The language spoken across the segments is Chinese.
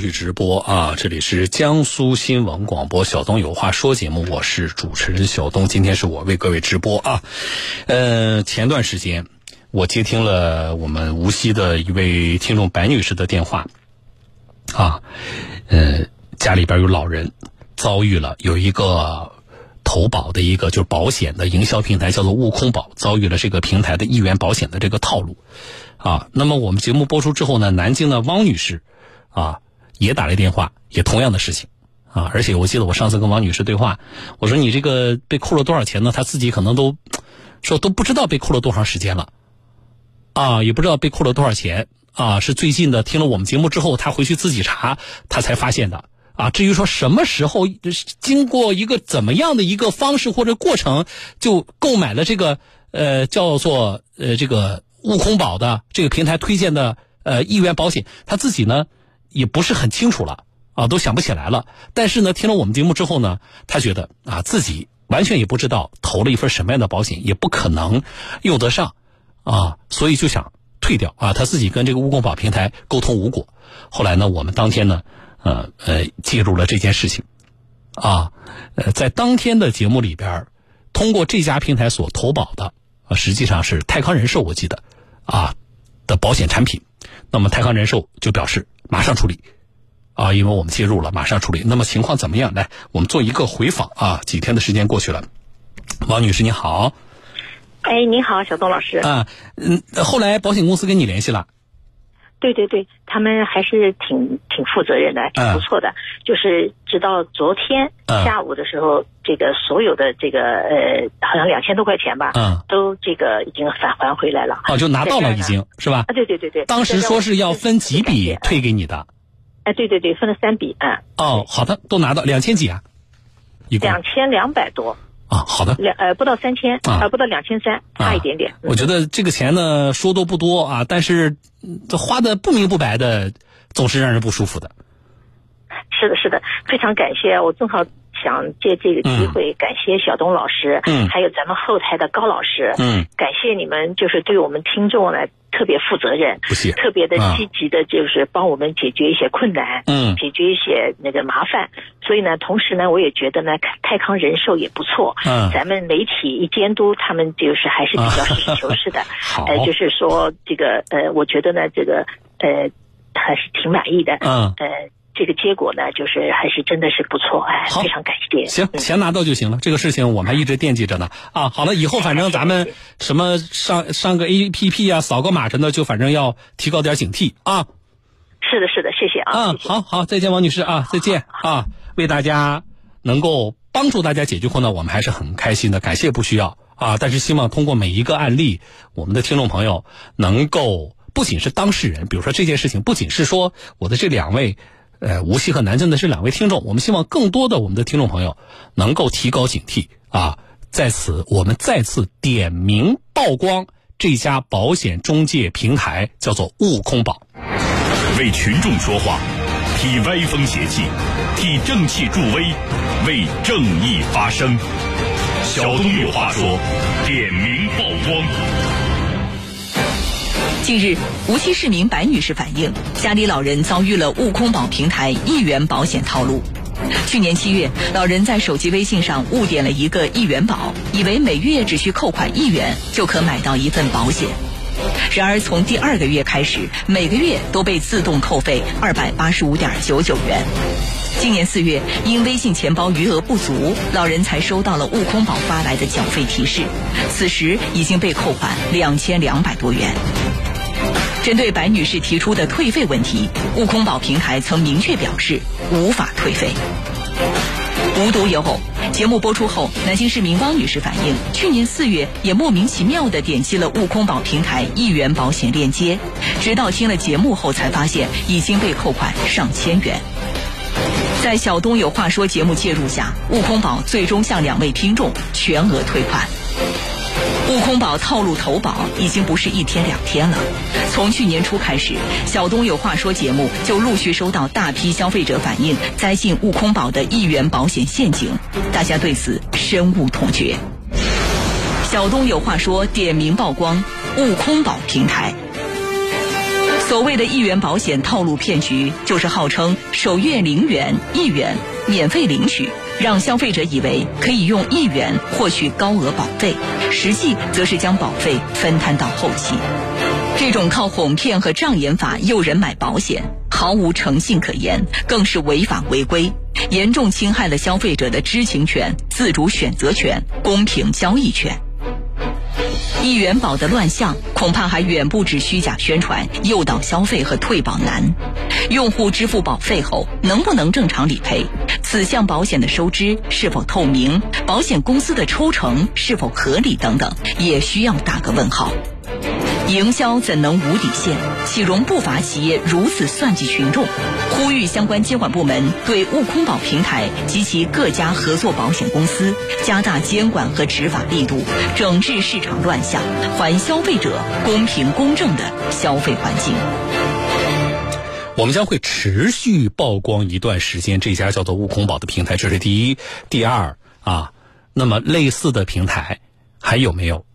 续直播啊！这里是江苏新闻广播小东有话说节目，我是主持人小东。今天是我为各位直播啊。呃，前段时间我接听了我们无锡的一位听众白女士的电话啊，呃，家里边有老人遭遇了有一个投保的一个就是保险的营销平台叫做悟空保，遭遇了这个平台的一元保险的这个套路啊。那么我们节目播出之后呢，南京的汪女士啊。也打来电话，也同样的事情，啊，而且我记得我上次跟王女士对话，我说你这个被扣了多少钱呢？她自己可能都说都不知道被扣了多长时间了，啊，也不知道被扣了多少钱，啊，是最近的听了我们节目之后，她回去自己查，她才发现的，啊，至于说什么时候经过一个怎么样的一个方式或者过程就购买了这个呃叫做呃这个悟空保的这个平台推荐的呃亿元保险，她自己呢？也不是很清楚了啊，都想不起来了。但是呢，听了我们节目之后呢，他觉得啊，自己完全也不知道投了一份什么样的保险，也不可能用得上啊，所以就想退掉啊。他自己跟这个物工保平台沟通无果。后来呢，我们当天呢，呃呃，介入了这件事情啊，呃，在当天的节目里边，通过这家平台所投保的啊，实际上是泰康人寿，我记得啊的保险产品。那么泰康人寿就表示。马上处理，啊，因为我们介入了，马上处理。那么情况怎么样？来，我们做一个回访啊。几天的时间过去了，王女士你好。哎，你好，小东老师。啊，嗯，后来保险公司跟你联系了。对对对，他们还是挺挺负责任的，挺不错的。就是直到昨天下午的时候，这个所有的这个呃，好像两千多块钱吧，嗯，都这个已经返还回来了。哦，就拿到了，已经是吧？啊，对对对对。当时说是要分几笔退给你的。哎，对对对，分了三笔嗯。哦，好的，都拿到两千几啊？两千两百多。啊，好的，两呃不到三千啊，不到两千三，差一点点。我觉得这个钱呢，说多不多啊，但是这花的不明不白的，总是让人不舒服的。是的，是的，非常感谢，我正好。想借这个机会感谢小东老师，嗯，还有咱们后台的高老师，嗯，感谢你们，就是对我们听众呢特别负责任，不谢，特别的积极的，就是帮我们解决一些困难，嗯，解决一些那个麻烦。所以呢，同时呢，我也觉得呢，泰康人寿也不错，嗯，咱们媒体一监督，他们就是还是比较实事求是的，好，呃，就是说这个呃，我觉得呢，这个呃还是挺满意的，嗯，呃。这个结果呢，就是还是真的是不错，哎，非常感谢。行，钱拿到就行了，这个事情我们还一直惦记着呢。啊，好了，以后反正咱们什么上上个 A P P 啊，扫个码什么的，就反正要提高点警惕啊。是的，是的，谢谢啊。嗯，好好，再见，王女士啊，再见啊。为大家能够帮助大家解决困难，我们还是很开心的。感谢不需要啊，但是希望通过每一个案例，我们的听众朋友能够不仅是当事人，比如说这件事情，不仅是说我的这两位。呃，无锡和南京的这两位听众，我们希望更多的我们的听众朋友能够提高警惕啊！在此，我们再次点名曝光这家保险中介平台，叫做悟空保，为群众说话，替歪风邪气，替正气助威，为正义发声。小东有话说，点名近日，无锡市民白女士反映，家里老人遭遇了悟空保平台一元保险套路。去年七月，老人在手机微信上误点了一个一元保，以为每月只需扣款一元就可买到一份保险。然而，从第二个月开始，每个月都被自动扣费二百八十五点九九元。今年四月，因微信钱包余额不足，老人才收到了悟空保发来的缴费提示，此时已经被扣款两千两百多元。针对白女士提出的退费问题，悟空保平台曾明确表示无法退费。无独有偶，节目播出后，南京市民汪女士反映，去年四月也莫名其妙地点击了悟空保平台一元保险链接，直到听了节目后才发现已经被扣款上千元。在小东有话说节目介入下，悟空保最终向两位听众全额退款。悟空保套路投保已经不是一天两天了。从去年初开始，小东有话说节目就陆续收到大批消费者反映栽进悟空保的一元保险陷阱，大家对此深恶痛绝。小东有话说点名曝光悟空保平台。所谓的一元保险套路骗局，就是号称首月零元、一元免费领取，让消费者以为可以用一元获取高额保费，实际则是将保费分摊到后期。这种靠哄骗和障眼法诱人买保险，毫无诚信可言，更是违法违规，严重侵害了消费者的知情权、自主选择权、公平交易权。一元保的乱象，恐怕还远不止虚假宣传、诱导消费和退保难。用户支付保费后，能不能正常理赔？此项保险的收支是否透明？保险公司的抽成是否合理？等等，也需要打个问号。营销怎能无底线？岂容不法企业如此算计群众？呼吁相关监管部门对悟空保平台及其各家合作保险公司加大监管和执法力度，整治市场乱象，还消费者公平公正的消费环境。我们将会持续曝光一段时间这家叫做悟空宝的平台，这是第一。第二啊，那么类似的平台还有没有？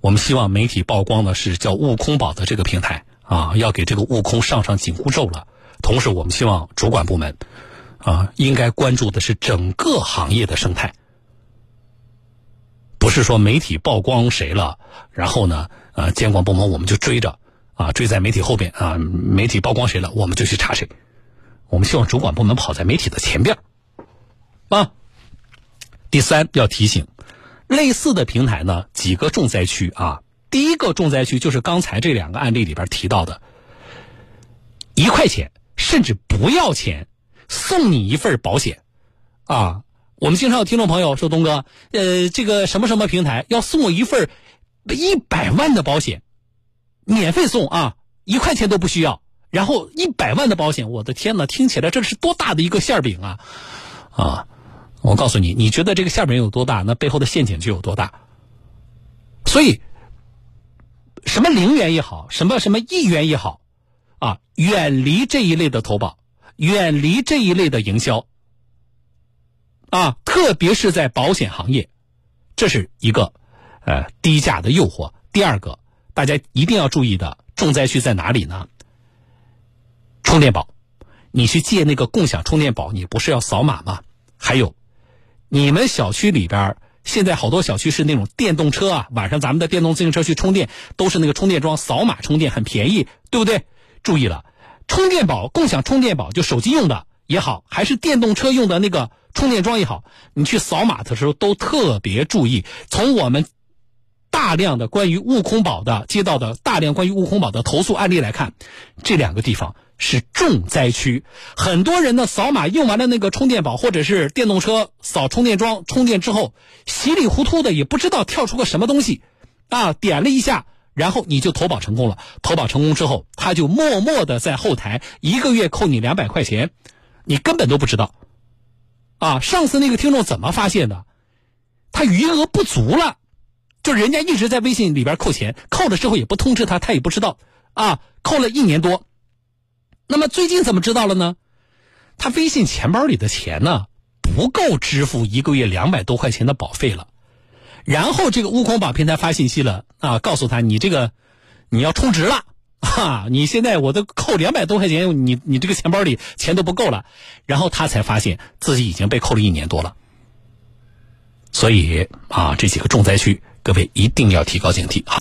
我们希望媒体曝光的是叫悟空宝的这个平台啊，要给这个悟空上上紧箍咒了。同时，我们希望主管部门啊，应该关注的是整个行业的生态，不是说媒体曝光谁了，然后呢，呃，监管部门我们就追着啊，追在媒体后边啊，媒体曝光谁了，我们就去查谁。我们希望主管部门跑在媒体的前边啊。第三，要提醒。类似的平台呢，几个重灾区啊。第一个重灾区就是刚才这两个案例里边提到的，一块钱甚至不要钱，送你一份保险啊。我们经常有听众朋友说：“东哥，呃，这个什么什么平台要送我一份一百万的保险，免费送啊，一块钱都不需要。然后一百万的保险，我的天哪，听起来这是多大的一个馅饼啊啊！”我告诉你，你觉得这个馅饼有多大，那背后的陷阱就有多大。所以，什么零元也好，什么什么一元也好，啊，远离这一类的投保，远离这一类的营销，啊，特别是在保险行业，这是一个呃低价的诱惑。第二个，大家一定要注意的重灾区在哪里呢？充电宝，你去借那个共享充电宝，你不是要扫码吗？还有。你们小区里边现在好多小区是那种电动车啊，晚上咱们的电动自行车去充电，都是那个充电桩扫码充电，很便宜，对不对？注意了，充电宝、共享充电宝，就手机用的也好，还是电动车用的那个充电桩也好，你去扫码的时候都特别注意。从我们大量的关于悟空宝的接到的大量关于悟空宝的投诉案例来看，这两个地方。是重灾区，很多人呢扫码用完了那个充电宝或者是电动车扫充电桩充电之后，稀里糊涂的也不知道跳出个什么东西，啊，点了一下，然后你就投保成功了。投保成功之后，他就默默的在后台一个月扣你两百块钱，你根本都不知道。啊，上次那个听众怎么发现的？他余额不足了，就人家一直在微信里边扣钱，扣了之后也不通知他，他也不知道。啊，扣了一年多。那么最近怎么知道了呢？他微信钱包里的钱呢不够支付一个月两百多块钱的保费了，然后这个悟空保平台发信息了啊，告诉他你这个你要充值了哈，你现在我都扣两百多块钱，你你这个钱包里钱都不够了，然后他才发现自己已经被扣了一年多了。所以啊，这几个重灾区，各位一定要提高警惕。好。